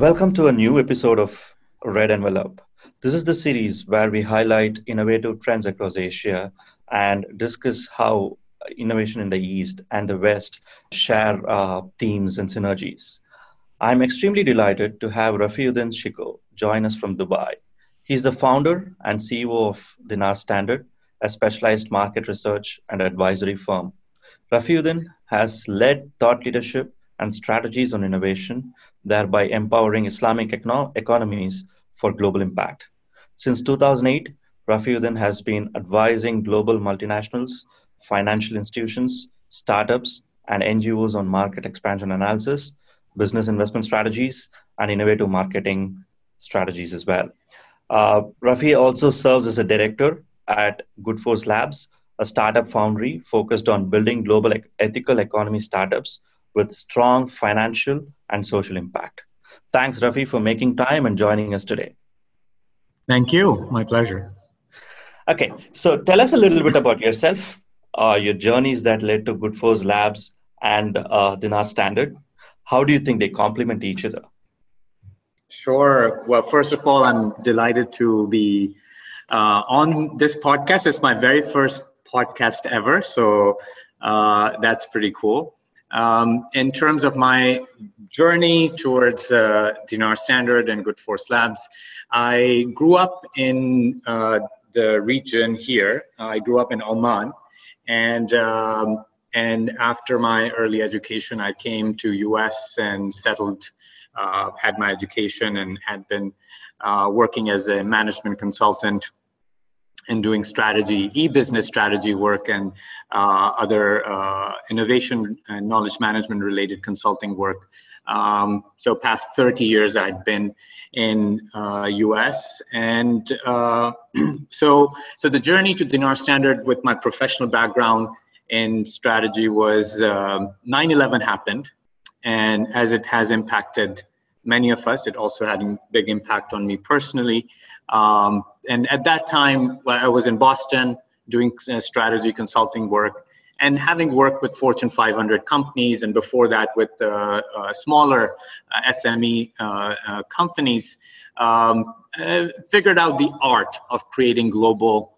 Welcome to a new episode of Red Envelope. This is the series where we highlight innovative trends across Asia and discuss how innovation in the East and the West share uh, themes and synergies. I'm extremely delighted to have Rafiuddin Shikoh join us from Dubai. He's the founder and CEO of Dinar Standard, a specialized market research and advisory firm. Rafiuddin has led thought leadership and strategies on innovation, thereby empowering Islamic econo- economies for global impact. Since 2008, Rafiuddin has been advising global multinationals, financial institutions, startups, and NGOs on market expansion analysis, business investment strategies, and innovative marketing strategies as well. Uh, Rafi also serves as a director at Goodforce Labs, a startup foundry focused on building global ethical economy startups with strong financial and social impact. Thanks, Rafi, for making time and joining us today. Thank you. My pleasure. Okay, so tell us a little bit about yourself, uh, your journeys that led to Goodforce Labs and uh, Dinar Standard. How do you think they complement each other? Sure. Well, first of all, I'm delighted to be uh, on this podcast. It's my very first podcast ever, so uh, that's pretty cool. Um, in terms of my journey towards uh, Dinar Standard and Goodforce Labs, I grew up in uh, the region here. I grew up in Oman, and um, and after my early education, I came to U.S. and settled, uh, had my education, and had been uh, working as a management consultant and doing strategy, e-business strategy work, and uh, other uh, innovation and knowledge management related consulting work. Um, so past 30 years I'd been in uh, US, and uh, so so the journey to Dinar Standard with my professional background in strategy was 9/11 um, happened, and as it has impacted many of us, it also had a big impact on me personally. Um, and at that time, I was in Boston doing uh, strategy consulting work and having worked with Fortune 500 companies and before that with uh, uh, smaller uh, SME uh, uh, companies, um, figured out the art of creating global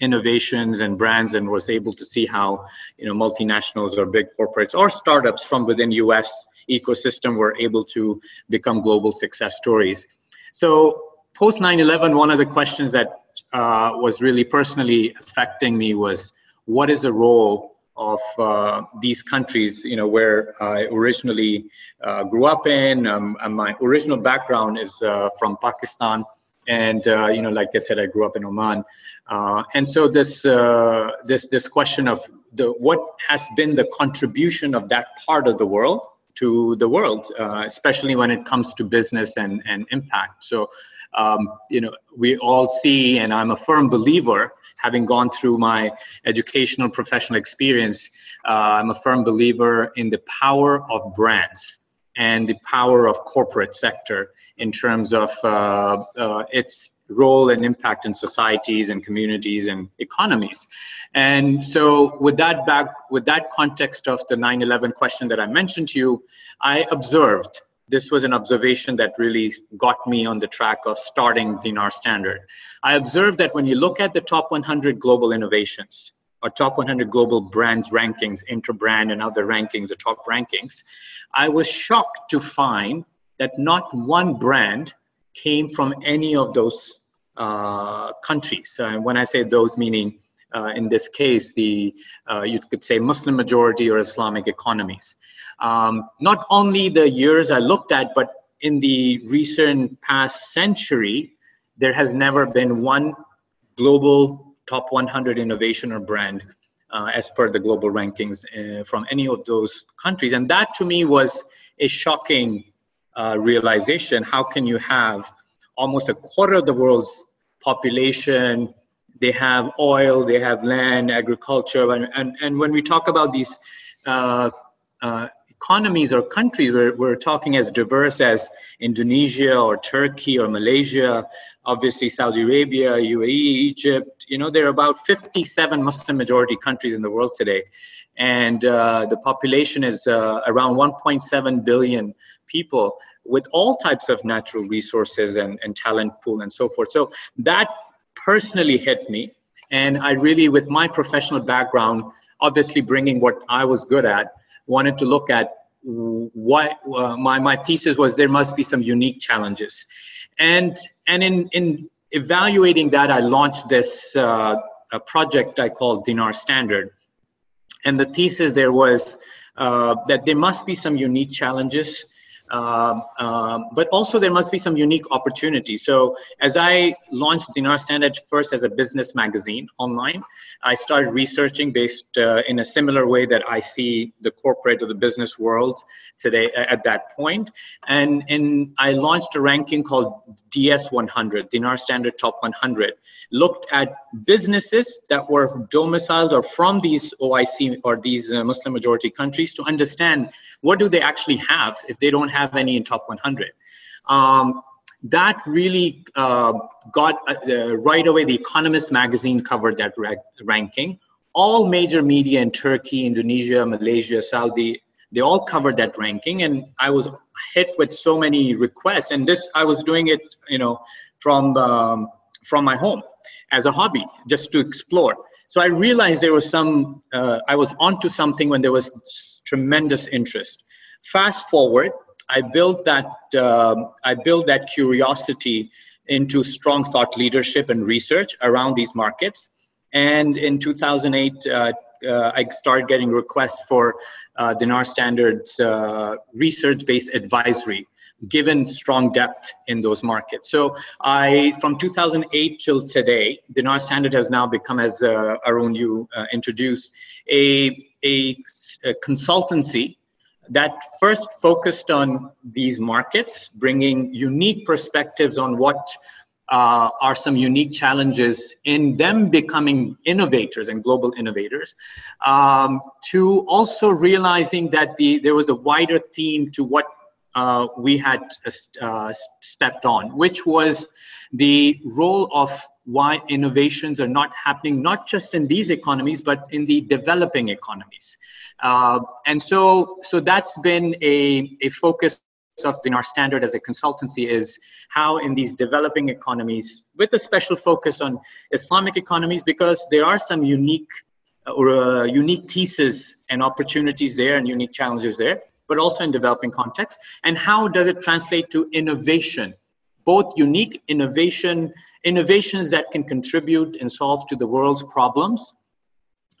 innovations and brands and was able to see how you know multinationals or big corporates or startups from within us ecosystem were able to become global success stories. So post 9-11 one of the questions that uh, was really personally affecting me was what is the role of uh, these countries you know where i originally uh, grew up in? Um, my original background is uh, from pakistan and uh, you know like i said i grew up in oman. Uh, and so this this this question of the what has been the contribution of that part of the world to the world especially when it comes to business and and impact. So um, you know, we all see, and I'm a firm believer, having gone through my educational professional experience, uh, I'm a firm believer in the power of brands and the power of corporate sector in terms of uh, uh, its role and impact in societies and communities and economies and so with that back with that context of the 9-11 question that i mentioned to you i observed this was an observation that really got me on the track of starting Dinar Standard. I observed that when you look at the top 100 global innovations or top 100 global brands rankings, Interbrand and other rankings, the top rankings, I was shocked to find that not one brand came from any of those uh, countries. Uh, when I say those, meaning uh, in this case, the uh, you could say Muslim majority or Islamic economies. Um, not only the years I looked at, but in the recent past century, there has never been one global top 100 innovation or brand uh, as per the global rankings uh, from any of those countries. And that to me was a shocking uh, realization. How can you have almost a quarter of the world's population they have oil, they have land, agriculture, and, and, and when we talk about these uh, uh, economies or countries, we're, we're talking as diverse as Indonesia or Turkey or Malaysia, obviously Saudi Arabia, UAE, Egypt. You know, there are about 57 Muslim majority countries in the world today. And uh, the population is uh, around 1.7 billion people. with all types of natural resources and, and talent pool and so forth. So that personally hit me. And I really, with my professional background, obviously bringing what I was good at, wanted to look at what uh, my, my thesis was there must be some unique challenges. And, and in, in evaluating that, I launched this uh, project I called Dinar Standard. And the thesis there was uh, that there must be some unique challenges um, um, but also there must be some unique opportunities. So as I launched Dinar Standard first as a business magazine online, I started researching based uh, in a similar way that I see the corporate or the business world today at that point. And, and I launched a ranking called DS100, Dinar Standard Top 100, looked at businesses that were domiciled or from these OIC or these uh, Muslim majority countries to understand what do they actually have if they don't have any in top 100. Um, that really uh, got uh, right away. The Economist magazine covered that ranking. All major media in Turkey, Indonesia, Malaysia, Saudi, they all covered that ranking, and I was hit with so many requests. And this, I was doing it, you know, from um, from my home as a hobby, just to explore. So I realized there was some. Uh, I was onto something when there was tremendous interest. Fast forward, I built that um, I built that curiosity into strong thought leadership and research around these markets. And in 2008, uh, uh, I started getting requests for uh, Dinar Standards uh, research-based advisory, given strong depth in those markets. So I, from 2008 till today, Dinar Standard has now become, as uh, Arun you uh, introduced, a, a, a consultancy that first focused on these markets, bringing unique perspectives on what uh, are some unique challenges in them becoming innovators and global innovators, um, to also realizing that the, there was a wider theme to what uh, we had uh, stepped on, which was the role of why innovations are not happening, not just in these economies, but in the developing economies. Uh, and so, so that's been a, a focus of in Dinar Standard as a consultancy is how in these developing economies, with a special focus on Islamic economies, because there are some unique or uh, unique theses and opportunities there and unique challenges there, but also in developing context. And how does it translate to innovation both unique innovation, innovations that can contribute and solve to the world's problems,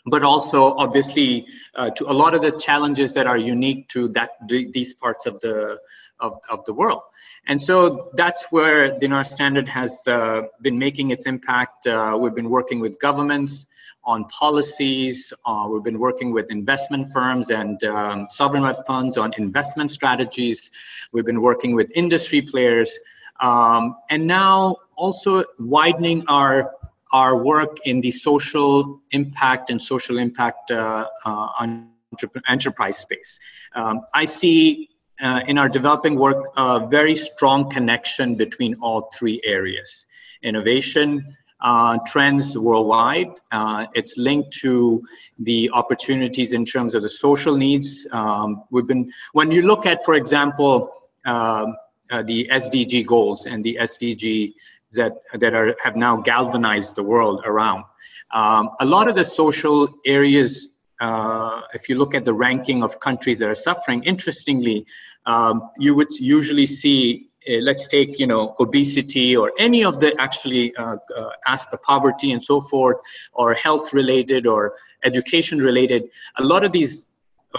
but also obviously uh, to a lot of the challenges that are unique to that these parts of the of, of the world. And so that's where Dinar Standard has uh, been making its impact. Uh, we've been working with governments on policies. Uh, we've been working with investment firms and um, sovereign wealth funds on investment strategies. We've been working with industry players. Um, and now also widening our our work in the social impact and social impact uh, uh, enterprise space. Um, I see uh, in our developing work a very strong connection between all three areas. Innovation, uh, trends worldwide. Uh, it's linked to the opportunities in terms of the social needs. Um, we've been, when you look at, for example, um, uh, the SDG goals and the SDG that that are have now galvanized the world around. Um, a lot of the social areas, uh, if you look at the ranking of countries that are suffering, interestingly, um, you would usually see. Uh, let's take you know obesity or any of the actually uh, uh, ask the poverty and so forth, or health related or education related. A lot of these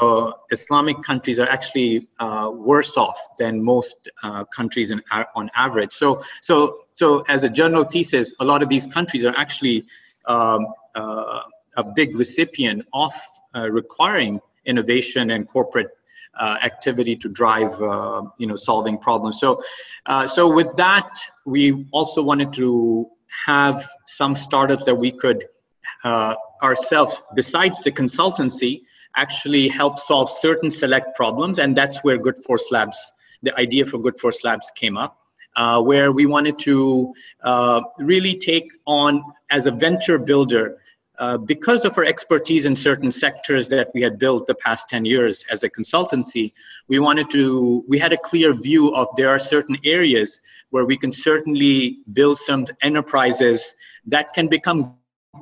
uh, Islamic countries are actually uh, worse off than most uh, countries in, on average. So, so, so as a general thesis, a lot of these countries are actually um, uh, a big recipient of uh, requiring innovation and corporate uh, activity to drive, you know, solving problems. So, so with that, we also wanted to have some startups that we could ourselves, besides the consultancy, actually help solve certain select problems. And that's where Good Force Labs, the idea for Good Force Labs came up, uh, where we wanted to uh, really take on, as a venture builder, uh, because of our expertise in certain sectors that we had built the past 10 years as a consultancy, we wanted to, we had a clear view of there are certain areas where we can certainly build some enterprises that can become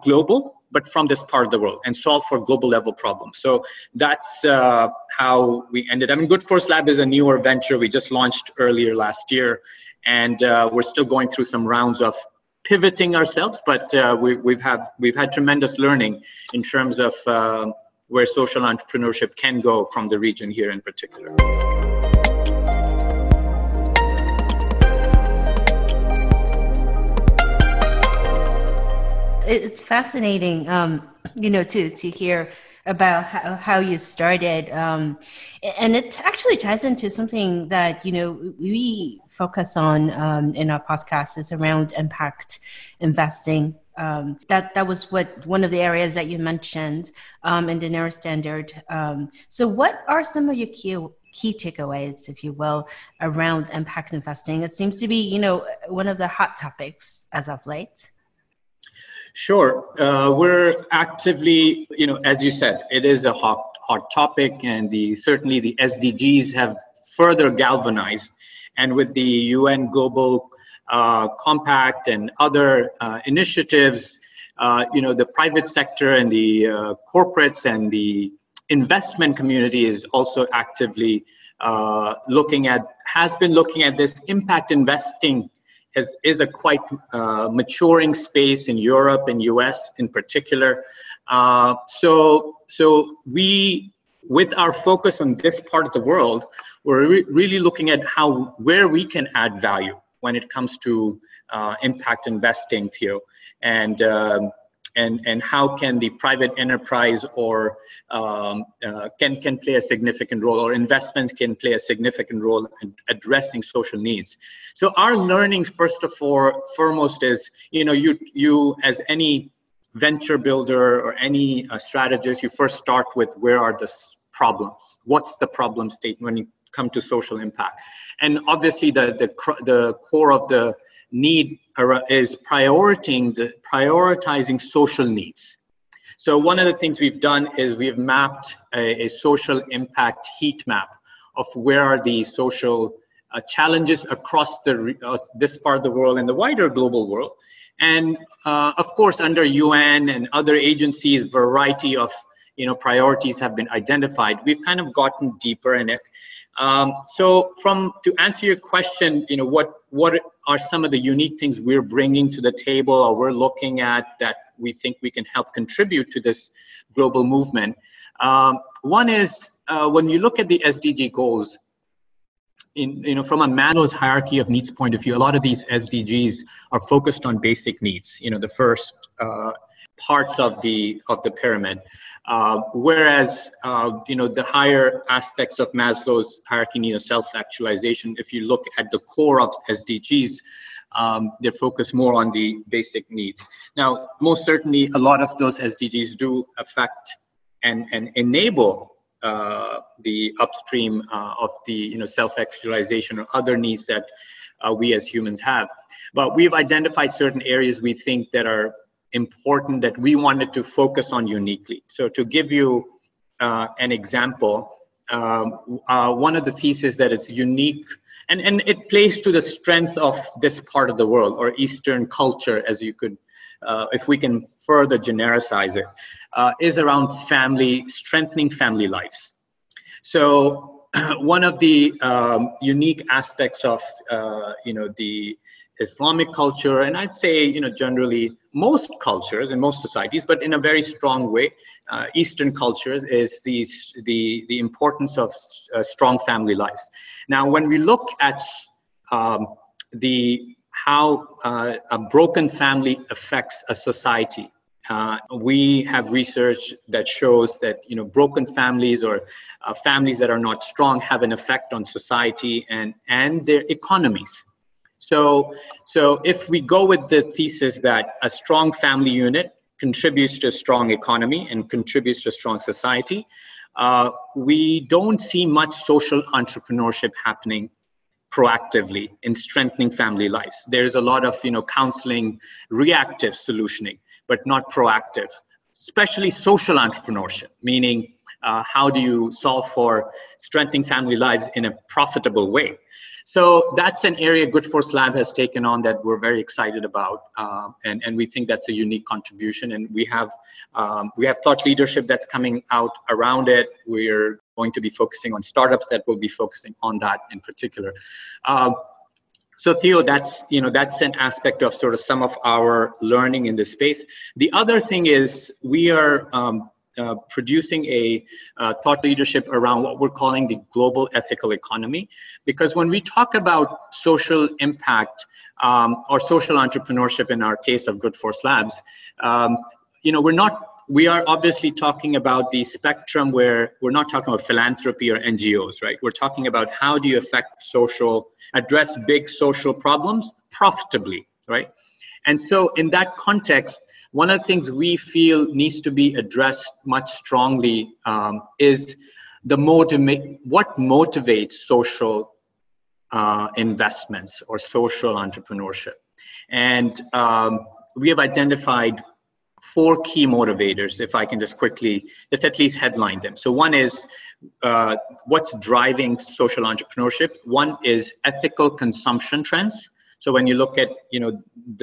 global, but from this part of the world and solve for global level problems. So that's uh, how we ended. I mean, Good Force Lab is a newer venture we just launched earlier last year, and uh, we're still going through some rounds of pivoting ourselves, but uh, we, we've have we've had tremendous learning in terms of uh, where social entrepreneurship can go from the region here in particular. It's fascinating, um, you know, to to hear about how, how you started. Um, and it actually ties into something that, you know, we focus on um, in our podcast is around impact investing. Um, that that was what one of the areas that you mentioned um, in the Dinar Standard. Um, so, what are some of your key key takeaways, if you will, around impact investing? It seems to be, you know, one of the hot topics as of late. Sure. Uh, we're actively, you know, as you said, it is a hot, hot topic, and the certainly the SDGs have further galvanized. And with the UN Global uh, Compact and other uh, initiatives, uh, you know, the private sector and the uh, corporates and the investment community is also actively uh, looking at, has been looking at this impact investing is, is a quite uh, maturing space in Europe and US in particular. Uh, so, so we, with our focus on this part of the world, we're re- really looking at how where we can add value when it comes to uh, impact investing, Theo. And um, and and how can the private enterprise or um, uh, can can play a significant role or investments can play a significant role in addressing social needs. So our learnings first of all foremost is you know you you as any venture builder or any uh, strategist you first start with where are the problems? What's the problem state when you come to social impact? And obviously the the the core of the need is prioritizing the, prioritizing social needs. So one of the things we've done is we've mapped a, a social impact heat map of where are the social uh, challenges across the uh, this part of the world and the wider global world. And uh, of course, under UN and other agencies, variety of you know priorities have been identified. We've kind of gotten deeper in it. Um, so, from to answer your question, you know what what are some of the unique things we're bringing to the table or we're looking at that we think we can help contribute to this global movement. Um, one is uh, when you look at the SDG goals, in, you know, from a Maslow's hierarchy of needs point of view, a lot of these SDGs are focused on basic needs. You know, the first uh, parts of the of the pyramid. Uh, whereas, uh, you know, the higher aspects of Maslow's hierarchy need of self-actualization, if you look at the core of SDGs, um, they focus more on the basic needs. Now, most certainly, a lot of those SDGs do affect and, and enable uh, the upstream uh, of the you know self-actualization or other needs that uh, we as humans have. But we've identified certain areas we think that are important that we wanted to focus on uniquely. So to give you uh, an example, um, uh, one of the theses that it's unique and, and it plays to the strength of this part of the world or Eastern culture, as you could, uh, if we can further genericize it, uh, is around family, strengthening family lives. So one of the um, unique aspects of, uh, you know, the Islamic culture, and I'd say, you know, generally most cultures and most societies, but in a very strong way, uh, Eastern cultures is the, the, the importance of uh, strong family lives. Now, when we look at um, the how uh, a broken family affects a society, uh, we have research that shows that you know broken families or uh, families that are not strong have an effect on society and and their economies so, so if we go with the thesis that a strong family unit contributes to a strong economy and contributes to a strong society, uh, we don't see much social entrepreneurship happening proactively in strengthening family lives. There's a lot of you know counseling, reactive solutioning, but not proactive. especially social entrepreneurship, meaning uh, how do you solve for strengthening family lives in a profitable way? So that's an area Good Force Lab has taken on that we're very excited about, uh, and and we think that's a unique contribution. And we have um, we have thought leadership that's coming out around it. We're going to be focusing on startups that will be focusing on that in particular. Uh, so Theo, that's you know that's an aspect of sort of some of our learning in this space. The other thing is we are um, uh, producing a uh, thought leadership around what we're calling the global ethical economy. Because when we talk about social impact um, or social entrepreneurship, in our case of Good Force Labs, um, you know, we're not. We are obviously talking about the spectrum where we're not talking about philanthropy or NGOs, right? We're talking about how do you affect social, address big social problems profitably, right? And so, in that context, one of the things we feel needs to be addressed much strongly um, is the motiva- what motivates social uh, investments or social entrepreneurship. And um, we have identified four key motivators, if I can just quickly, just at least headline them. So, one is uh, what's driving social entrepreneurship, one is ethical consumption trends. So when you look at you know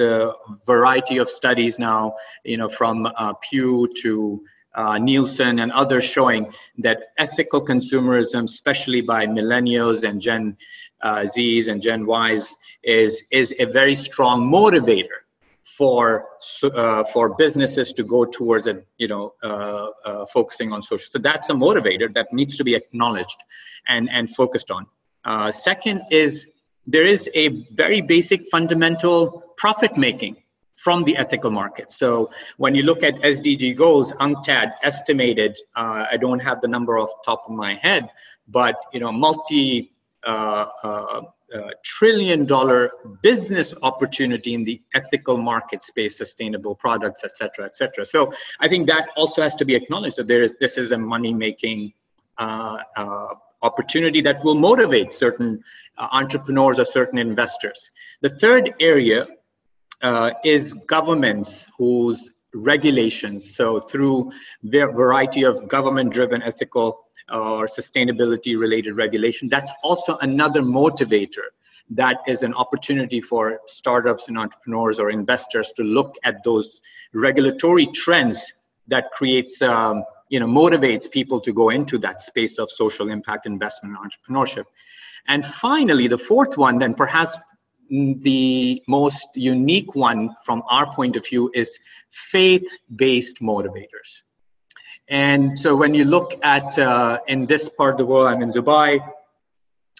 the variety of studies now, you know from uh, Pew to uh, Nielsen and others showing that ethical consumerism, especially by millennials and Gen uh, Zs and Gen Ys, is is a very strong motivator for uh, for businesses to go towards a you know uh, uh, focusing on social. So that's a motivator that needs to be acknowledged and and focused on. Uh, second is there is a very basic fundamental profit making from the ethical market. So when you look at SDG goals, UNCTAD estimated, uh, I don't have the number off the top of my head, but you know, multi uh, uh, uh trillion dollar business opportunity in the ethical market space, sustainable products, et cetera, et cetera. So I think that also has to be acknowledged that there is this is a money making uh, uh, opportunity that will motivate certain uh, entrepreneurs or certain investors. The third area uh, is governments whose regulations, so through their variety of government driven ethical or sustainability related regulation, that's also another motivator that is an opportunity for startups and entrepreneurs or investors to look at those regulatory trends that creates um, you know motivates people to go into that space of social impact investment entrepreneurship. And finally the fourth one then perhaps the most unique one from our point of view is faith-based motivators. And so when you look at uh, in this part of the world i'm in dubai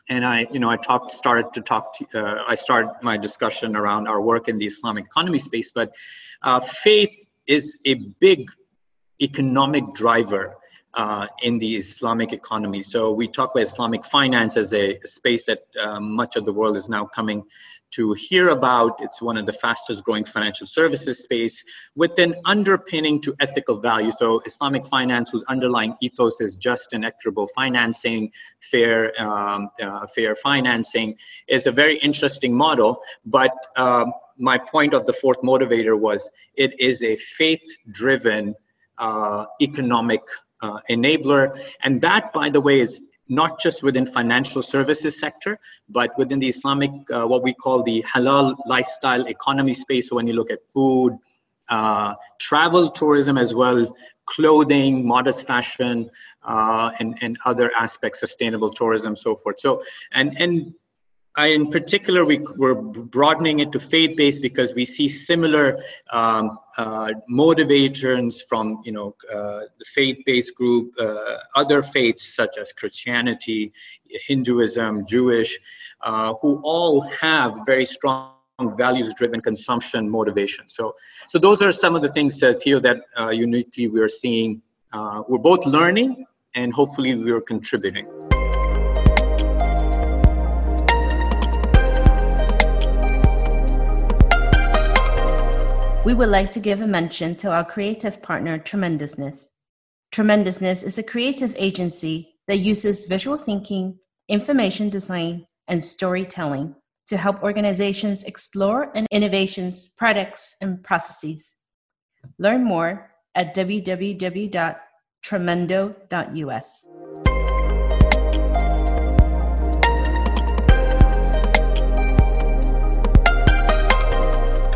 and i you know i talked started to talk to, uh, i started my discussion around our work in the islamic economy space but uh, faith is a big economic driver uh, in the Islamic economy. So we talk about Islamic finance as a space that uh, much of the world is now coming to hear about. It's one of the fastest growing financial services space with an underpinning to ethical value. So Islamic finance, whose underlying ethos is just and equitable financing, fair, um, uh, fair financing, is a very interesting model. But um, my point of the fourth motivator was it is a faith-driven uh, economic uh, enabler. And that, by the way, is not just within financial services sector, but within the Islamic, uh, what we call the halal lifestyle economy space. So when you look at food, uh, travel tourism as well, clothing, modest fashion, uh, and, and other aspects, sustainable tourism, so forth. So, and, and in particular, we, we're broadening it to faith-based because we see similar um, uh, motivations from, you know, uh, the faith-based group, uh, other faiths such as Christianity, Hinduism, Jewish, uh, who all have very strong values-driven consumption motivation. So, so those are some of the things, uh, Theo, that uh, uniquely we're seeing. we're both learning and hopefully we're contributing. We would like to give a mention to our creative partner, Tremendousness. Tremendousness is a creative agency that uses visual thinking, information design, and storytelling to help organizations explore and innovations, products, and processes. Learn more at www.tremendo.us.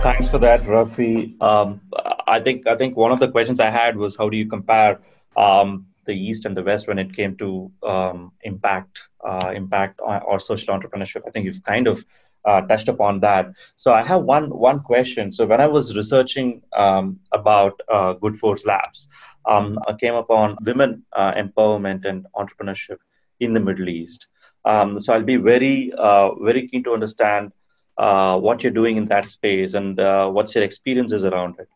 Thanks for that, Rafi. Um, I think I think one of the questions I had was how do you compare um, the East and the West when it came to um, impact, uh, impact or social entrepreneurship. I think you've kind of uh, touched upon that. So I have one one question. So when I was researching um, about uh, Good Force Labs, um, I came upon women uh, empowerment and entrepreneurship in the Middle East. Um, so I'll be very uh, very keen to understand uh, what you're doing in that space and what's your experiences around it.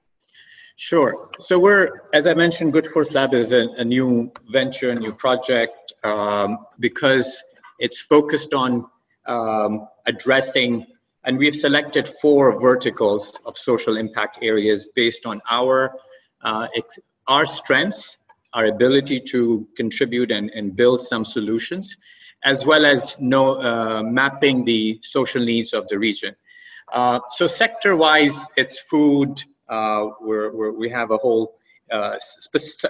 Sure. So we're, as I mentioned, Good Force Lab is a, a new venture, a new project, um, because it's focused on um, addressing, and we've selected four verticals of social impact areas based on our uh, ex- our strengths, our ability to contribute and, and build some solutions, as well as know, uh, mapping the social needs of the region. Uh, so sector-wise, it's food, uh, we're, we're, we have a whole uh,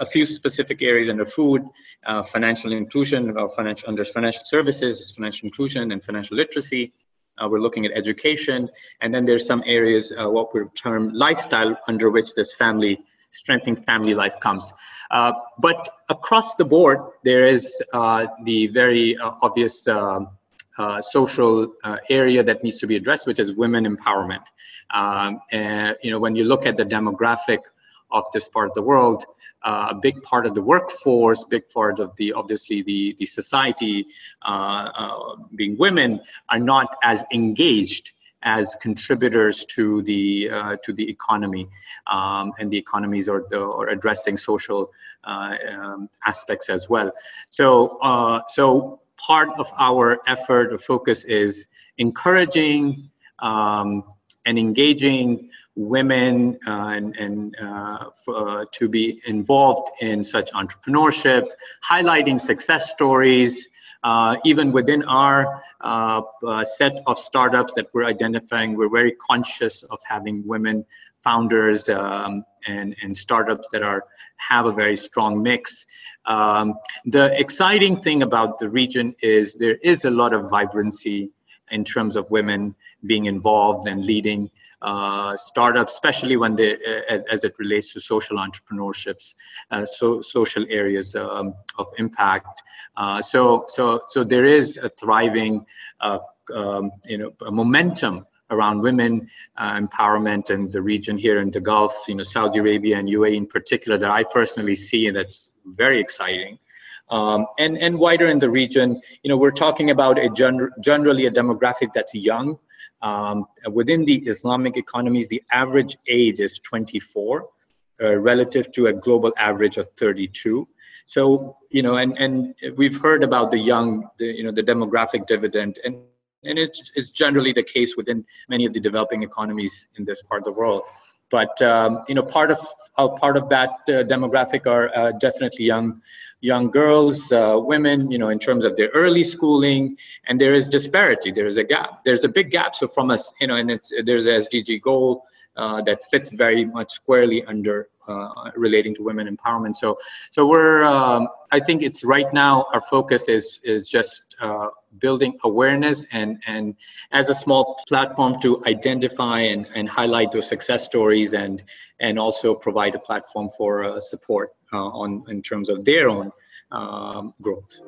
a few specific areas under food, uh, financial inclusion, or financial under financial services, financial inclusion and financial literacy. Uh, we're looking at education, and then there's some areas uh, what we term lifestyle, under which this family strengthening family life comes. Uh, but across the board, there is the very obvious. Um, uh, social uh, area that needs to be addressed, which is women empowerment. Um, and you know, when you look at the demographic of this part of the world, uh, a big part of the workforce, big part of the obviously the the society, uh, uh, being women, are not as engaged as contributors to the uh, to the economy, um, and the economies are, are addressing social um, aspects as well. So so part of our effort or focus is encouraging um, and engaging women uh, and, and uh, uh, to be involved in such entrepreneurship, highlighting success stories, uh, even within our uh, set of startups that we're identifying, we're very conscious of having women founders um, and, and startups that are have a very strong mix. Um, the exciting thing about the region is there is a lot of vibrancy in terms of women being involved and leading uh, startups, especially when they, uh, as it relates to social entrepreneurships, uh, so social areas um, of impact. Uh, so, so, so there is a thriving, um, you know, momentum around women uh, empowerment in the region here in the Gulf, you know, Saudi Arabia and UAE in particular, that I personally see and that's very exciting. Um, and, and wider in the region, you know, we're talking about a gen- generally a demographic that's young. Um, within the Islamic economies, the average age is 24, uh, relative to a global average of 32. So, you know, and, and we've heard about the young, the, you know, the demographic dividend, and and it's, it's generally the case within many of the developing economies in this part of the world. But um, you know, part of uh, part of that uh, demographic are uh, definitely young young girls, uh, women. You know, in terms of their early schooling, and there is disparity. There is a gap. There's a big gap. So from us, you know, and there's a SDG goal uh, that fits very much squarely under relating to women empowerment. So, so we're. Um, I think it's right now our focus is is just uh, building awareness and and as a small platform to identify and, and highlight those success stories and and also provide a platform for uh, support uh, on in terms of their own um, growth.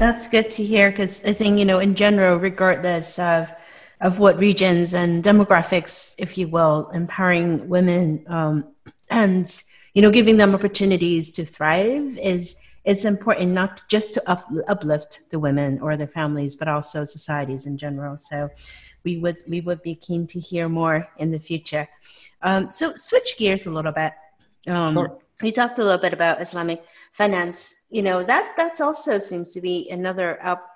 That's good to hear because I think, you know, in general, regardless of of what regions and demographics, if you will, empowering women um, and you know giving them opportunities to thrive is is important not just to up, uplift the women or their families, but also societies in general. So we would we would be keen to hear more in the future. Um, so switch gears a little bit. Um, sure. We talked a little bit about Islamic finance you know that that's also seems to be another up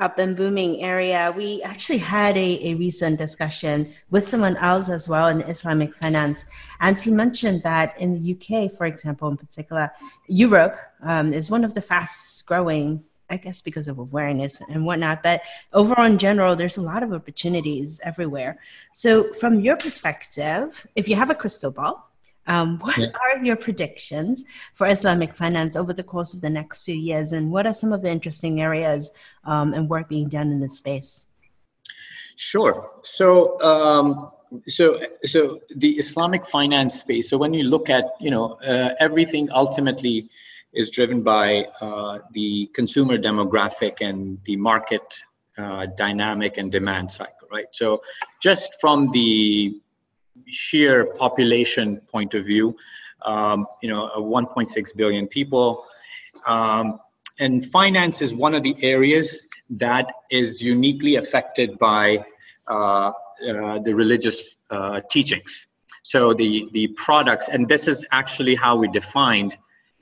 up and booming area. We actually had a, a recent discussion with someone else as well in Islamic finance, and he mentioned that in the UK, for example, in particular, Europe um, is one of the fastest growing I guess because of awareness and whatnot. But overall, in general, there's a lot of opportunities everywhere. So, from your perspective, if you have a crystal ball, um, what yeah. are your predictions for Islamic finance over the course of the next few years, and what are some of the interesting areas um, and work being done in this space? Sure. So, um, so, so the Islamic finance space. So, when you look at, you know, uh, everything ultimately is driven by uh, the consumer demographic and the market uh, dynamic and demand cycle, right? So, just from the sheer population point of view, um, you know, 1.6 billion people. Um, and finance is one of the areas that is uniquely affected by uh, uh, the religious uh, teachings. So the, the products, and this is actually how we defined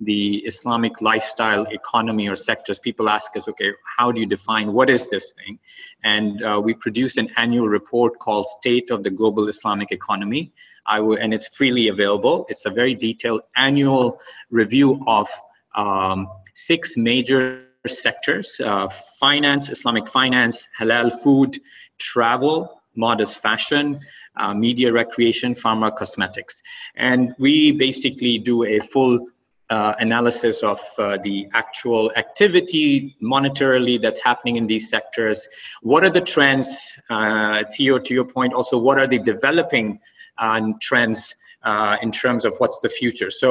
the Islamic lifestyle economy or sectors, people ask us, okay, how do you define what is this thing? And uh, we produced an annual report called State of the Global Islamic Economy. And it's freely available. It's a very detailed annual review of um, six major sectors uh, finance, Islamic finance, halal food, travel, modest fashion, uh, media recreation, pharma, cosmetics. And we basically do a full uh, analysis of uh, the actual activity monetarily that's happening in these sectors. What are the trends, uh, Theo, to your point, also, what are the developing uh, trends uh, in terms of what's the future? So,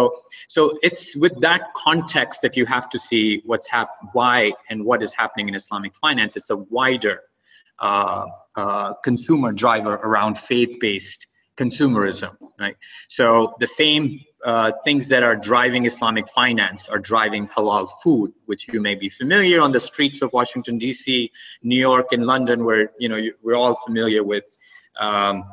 so it's with that context that you have to see what's hap- why and what is happening in Islamic finance. It's a wider uh, consumer driver around faith-based consumerism, right? So the same uh, things that are driving Islamic finance are driving halal food, which you may be familiar on the streets of Washington D.C., New York, and London, where you know you, we're all familiar with um,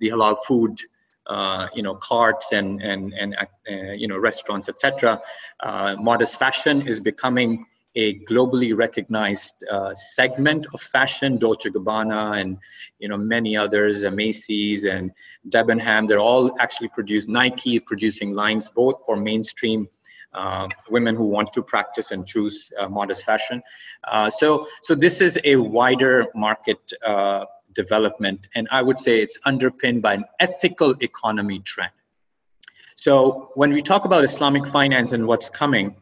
the halal food, uh, you know, carts and and and uh, you know restaurants, etc. Uh, modest fashion is becoming a globally recognized uh, segment of fashion, Dolce Gabbana and you know many others, uh, Macy's and Debenham. They're all actually produce Nike producing lines both for mainstream uh, women who want to practice and choose uh, modest fashion. Uh, so so this is a wider market uh, development, and I would say it's underpinned by an ethical economy trend. So when we talk about Islamic finance and what's coming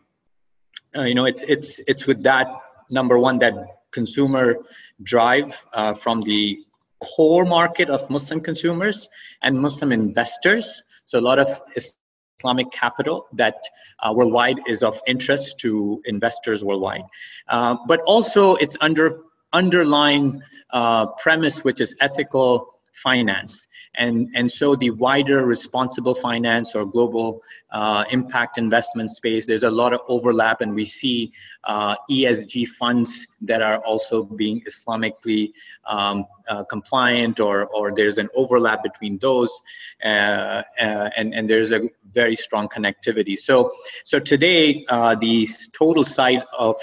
uh, you know, it's it's it's with that number one that consumer drive uh, from the core market of Muslim consumers and Muslim investors. So a lot of Islamic capital that uh, worldwide is of interest to investors worldwide. Uh, but also its under underlying uh, premise, which is ethical finance. And, and so the wider responsible finance or global uh, impact investment space, there's a lot of overlap, and we see uh, ESG funds that are also being Islamically um, uh, compliant, or, or there's an overlap between those, uh, uh, and, and there's a very strong connectivity. So, so today, uh, the total size of,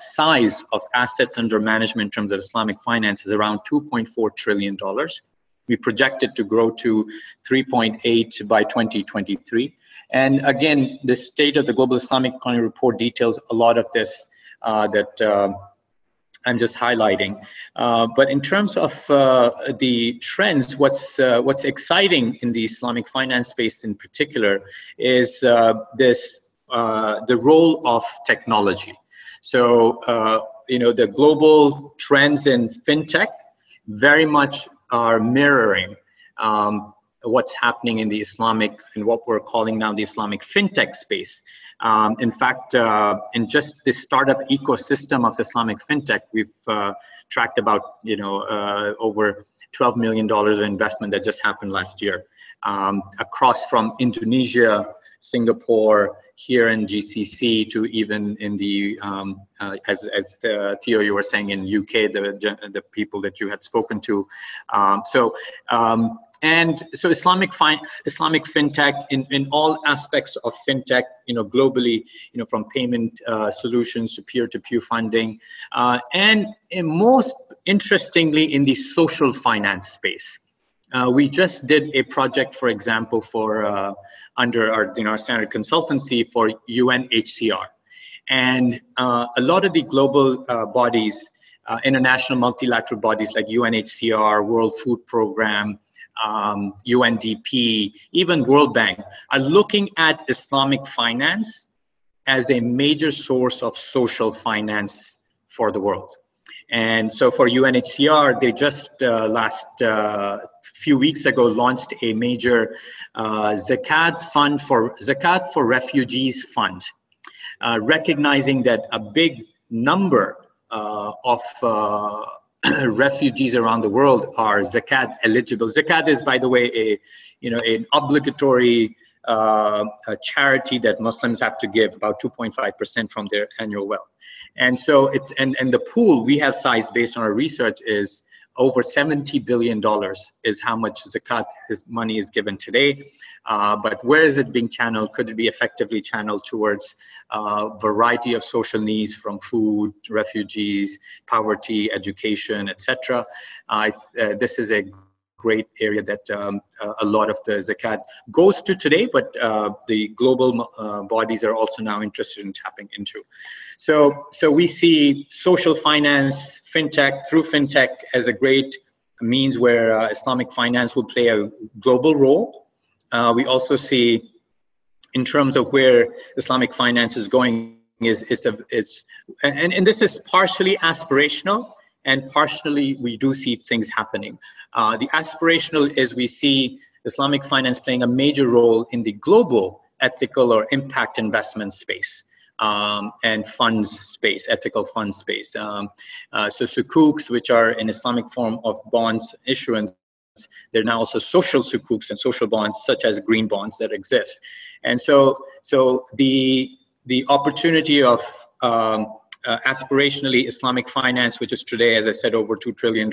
size of assets under management in terms of Islamic finance is around $2.4 trillion. We project it to grow to 3.8 by 2023. And again, the state of the global Islamic economy report details a lot of this uh, that uh, I'm just highlighting. Uh, but in terms of uh, the trends, what's uh, what's exciting in the Islamic finance space in particular is uh, this the role of technology. So you know the global trends in fintech very much are mirroring um, what's happening in the Islamic and what we're calling now the Islamic fintech space. Um, in fact, uh, in just the startup ecosystem of Islamic fintech, we've uh, tracked about you know uh, over 12 million dollars of investment that just happened last year. Um, across from Indonesia, Singapore, here in GCC to even in the um, uh, as as uh, Theo you were saying in UK the the people that you had spoken to. Um, so um, and so Islamic fi- Islamic fintech in, in all aspects of fintech you know globally you know from payment uh, solutions to peer to peer funding uh, and most interestingly in the social finance space. Uh, we just did a project, for example, for uh, under our you know our standard consultancy for UNHCR, And uh, a lot of the global uh, bodies, international multilateral bodies like UNHCR, World Food Program, um, UNDP, even World Bank, are looking at Islamic finance as a major source of social finance for the world. And so for UNHCR, they just uh, last uh, few weeks ago launched a major uh, zakat fund for zakat for refugees fund, uh, recognizing that a big number uh, of uh, refugees around the world are zakat eligible. Zakat is, by the way, a you know an obligatory uh, charity that Muslims have to give about 2.5% from their annual wealth. And so it's and, and the pool we have sized based on our research is over 70 billion dollars is how much zakat his money is given today. Uh, but where is it being channeled? Could it be effectively channeled towards a uh, variety of social needs from food, refugees, poverty, education, etc. Uh, this is a great area that um, uh, a lot of the zakat goes to today, but uh, the global uh, bodies are also now interested in tapping into. So, so we see social finance, fintech through fintech as a great means where uh, Islamic finance will play a global role. Uh, we also see, in terms of where Islamic finance is going, is it's a it's and, and this is partially aspirational and partially we do see things happening. Uh, the aspirational is we see Islamic finance playing a major role in the global ethical or impact investment space. Um, and funds space, ethical fund space. Um, uh, so sukuks, which are an Islamic form of bonds issuance, there are now also social sukuks and social bonds, such as green bonds that exist. And so, so the the opportunity of um, uh, aspirationally Islamic finance, which is today, as I said, over $2 trillion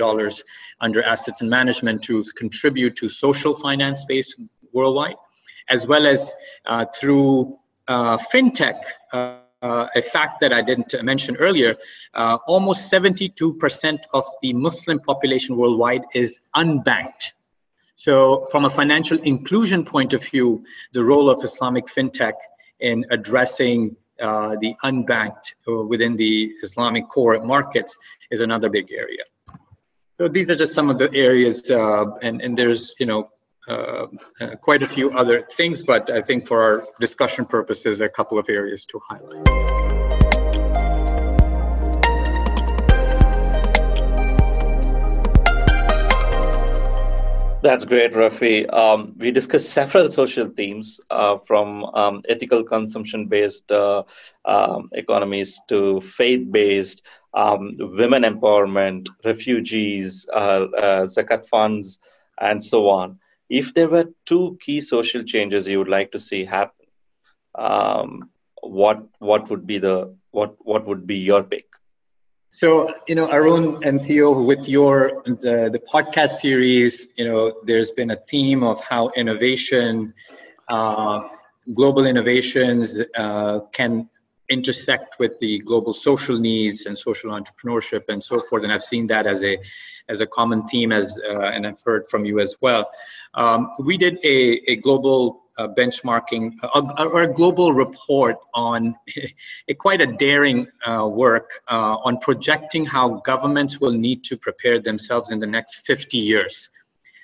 under assets and management to contribute to social finance space worldwide, as well as uh, through uh, fintech. Uh, a fact that I didn't mention earlier, uh, almost 72% of the Muslim population worldwide is unbanked. So, from a financial inclusion point of view, the role of Islamic fintech in addressing uh, the unbanked uh, within the Islamic core markets is another big area. So these are just some of the areas, uh, and, and there's, you know, uh, uh, quite a few other things, but I think for our discussion purposes, a couple of areas to highlight. That's great, Rafi. Um, we discussed several social themes uh, from um, ethical consumption based uh, um, economies to faith based, um, women empowerment, refugees, uh, uh, zakat funds, and so on. If there were two key social changes you would like to see happen, um, what what would be the what what would be your pick? So, you know, Arun and Theo, with your the, the podcast series, you know, there's been a theme of how innovation, uh, global innovations uh, can intersect with the global social needs and social entrepreneurship and so forth. And I've seen that as a as a common theme, as uh, and I've heard from you as well. Um, we did a, a global uh, benchmarking or a global report on a, quite a daring uh, work uh, on projecting how governments will need to prepare themselves in the next 50 years.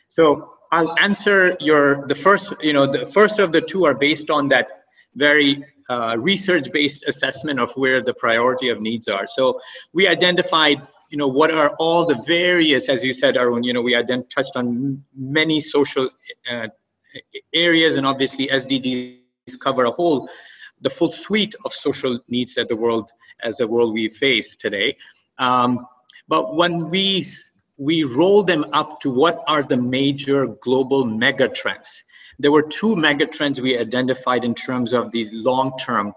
So I'll answer your the first you know the first of the two are based on that very uh, research-based assessment of where the priority of needs are. So we identified you know what are all the various as you said arun you know we had then touched on many social uh, areas, and obviously SDGs cover a whole, the full suite of social needs that the world, as a world we face today. Um, but when we we roll them up to what are the major global megatrends, there were two megatrends we identified in terms of the long term,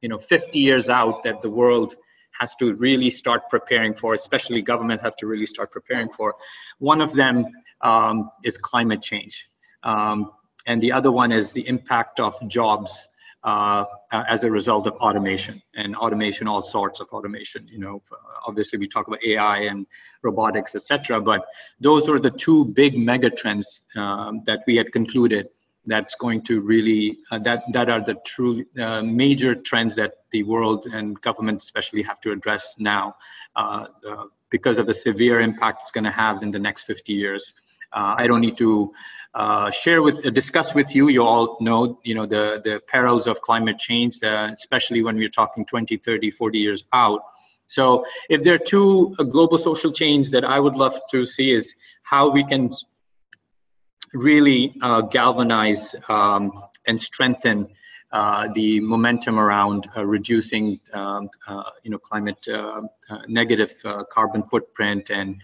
you know, 50 years out that the world has to really start preparing for, especially governments have to really start preparing for. One of them um, is climate change. Um, and the other one is the impact of jobs uh, as a result of automation and automation, all sorts of automation. You know, obviously we talk about AI and robotics, etc. But those were the two big megatrends um, that we had concluded that's going to really uh, that that are the true uh, major trends that the world and governments especially have to address now uh, because of the severe impact it's going to have in the next 50 years uh, i don't need to uh, share with discuss with you. You all know you know the the perils of climate change especially when we're talking 20 30 40 years out. So if there are two uh, global social change that i would love to see is how we can really uh, galvanize um, and strengthen uh, the momentum around uh, reducing, um, uh, you know, climate uh, uh, negative carbon footprint and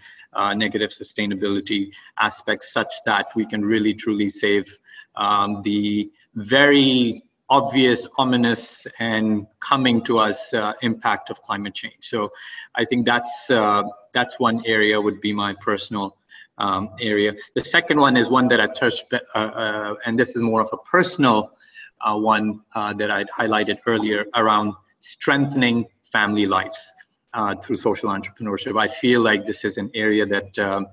negative sustainability aspects, such that we can really truly save um, the very obvious, ominous, and coming to us impact of climate change. So, I think that's that's one area would be my personal um, area. The second one is one that I touched, uh, uh, and this is more of a personal uh, one uh, that I'd highlighted earlier around strengthening family lives uh, through social entrepreneurship. I feel like this is an area that um,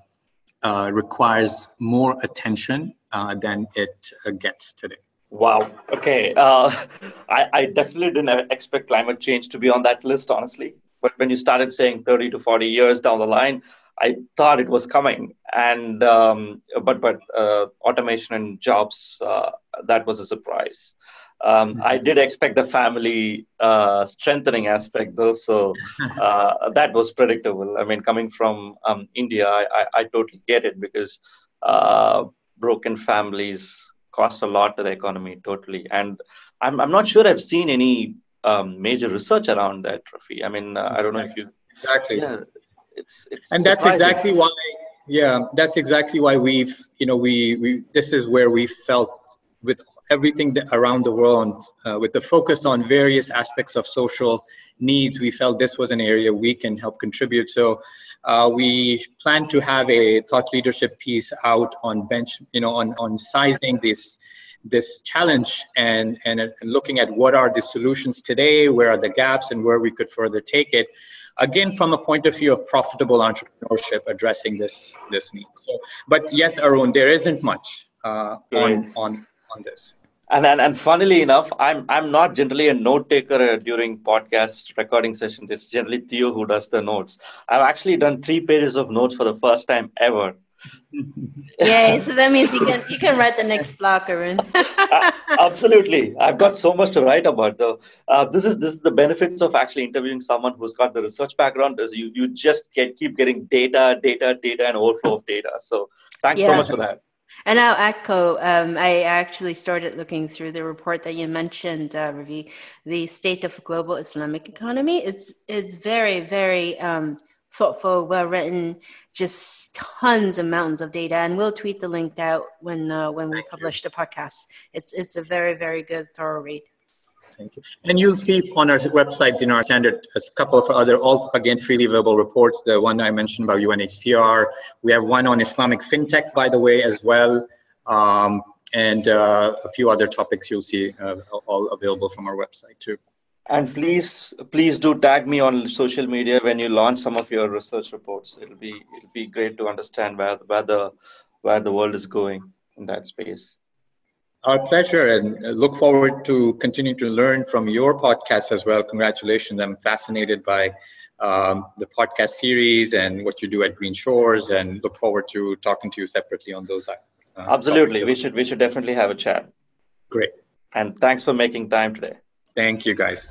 uh, requires more attention than it gets today. Wow. Okay. I, I definitely didn't expect climate change to be on that list, honestly. But when you started saying 30 to 40 years down the line, I thought it was coming, and um, but but uh, automation and jobs uh, that was a surprise. Um, mm-hmm. I did expect the family uh, strengthening aspect though, so uh, that was predictable. I mean, coming from um, India, I, I, I, totally get it because uh, broken families cost a lot to the economy, totally. And I'm I'm not sure I've seen any um, major research around that, Rafi. I mean, uh, I don't know if you exactly. Yeah, it's, it's and that's surprising. exactly why yeah that's exactly why we've you know we we this is where we felt with everything that around the world uh, with the focus on various aspects of social needs we felt this was an area we can help contribute so uh, we plan to have a thought leadership piece out on bench you know on on sizing this this challenge and, and and looking at what are the solutions today where are the gaps and where we could further take it again from a point of view of profitable entrepreneurship addressing this this need. So but yes arun there isn't much uh, on on on this. And, and and funnily enough i'm i'm not generally a note taker uh, during podcast recording sessions. It's generally theo who does the notes. I've actually done three pages of notes for the first time ever yeah, so that means you can you can write the next block, Arun. uh, absolutely, I've got so much to write about. Though uh, this is this is the benefits of actually interviewing someone who's got the research background. Is you you just get keep getting data, data, data, and overflow of data. So thanks yeah. so much for that. And now echo. um, I actually started looking through the report that you mentioned, uh, Rafi, the state of global Islamic economy. It's it's very very um, thoughtful, well written, just tons of mountains of data. And we'll tweet the link out when uh, when we publish the podcast. It's it's a very very good thorough read. Thank you. And you'll see on our website, Dinar Standard, a couple of other, all again, freely available reports. The one I mentioned about UNHCR. We have one on Islamic fintech, by the way, as well. Um, and uh, a few other topics you'll see uh, all available from our website too. And please, please do tag me on social media when you launch some of your research reports. It'll be it'll be great to understand where where the where the world is going in that space. Our pleasure, and look forward to continuing to learn from your podcast as well. Congratulations! I'm fascinated by um, the podcast series and what you do at Green Shores, and look forward to talking to you separately on those. Uh, Absolutely, we should we should definitely have a chat. Great. And thanks for making time today. Thank you, guys.